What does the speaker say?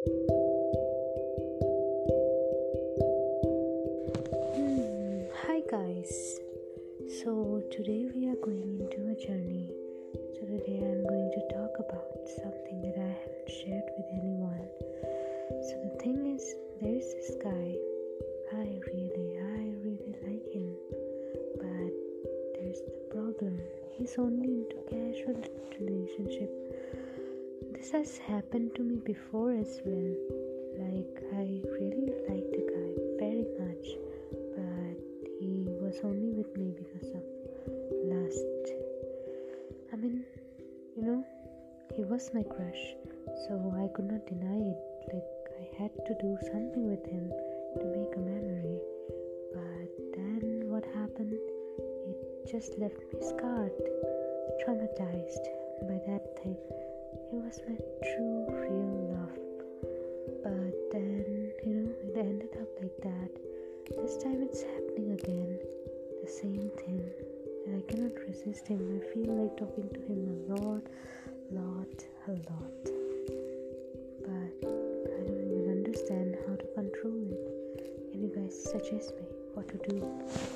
Hmm, hi guys. So today we are going into a journey. So today I'm going to talk about something that I haven't shared with anyone. So the thing is, there is this guy. I really, I really like him, but there's the problem. He's only into casual relationship. Has happened to me before as well. Like I really liked the guy very much, but he was only with me because of lust. I mean, you know, he was my crush, so I could not deny it. Like I had to do something with him to make a memory. But then what happened? It just left me scarred, traumatized by that thing. It was my true, real love. But then, you know, it ended up like that. This time it's happening again. The same thing. And I cannot resist him. I feel like talking to him a lot, lot, a lot. But I don't even understand how to control it. Can you guys suggest me what to do?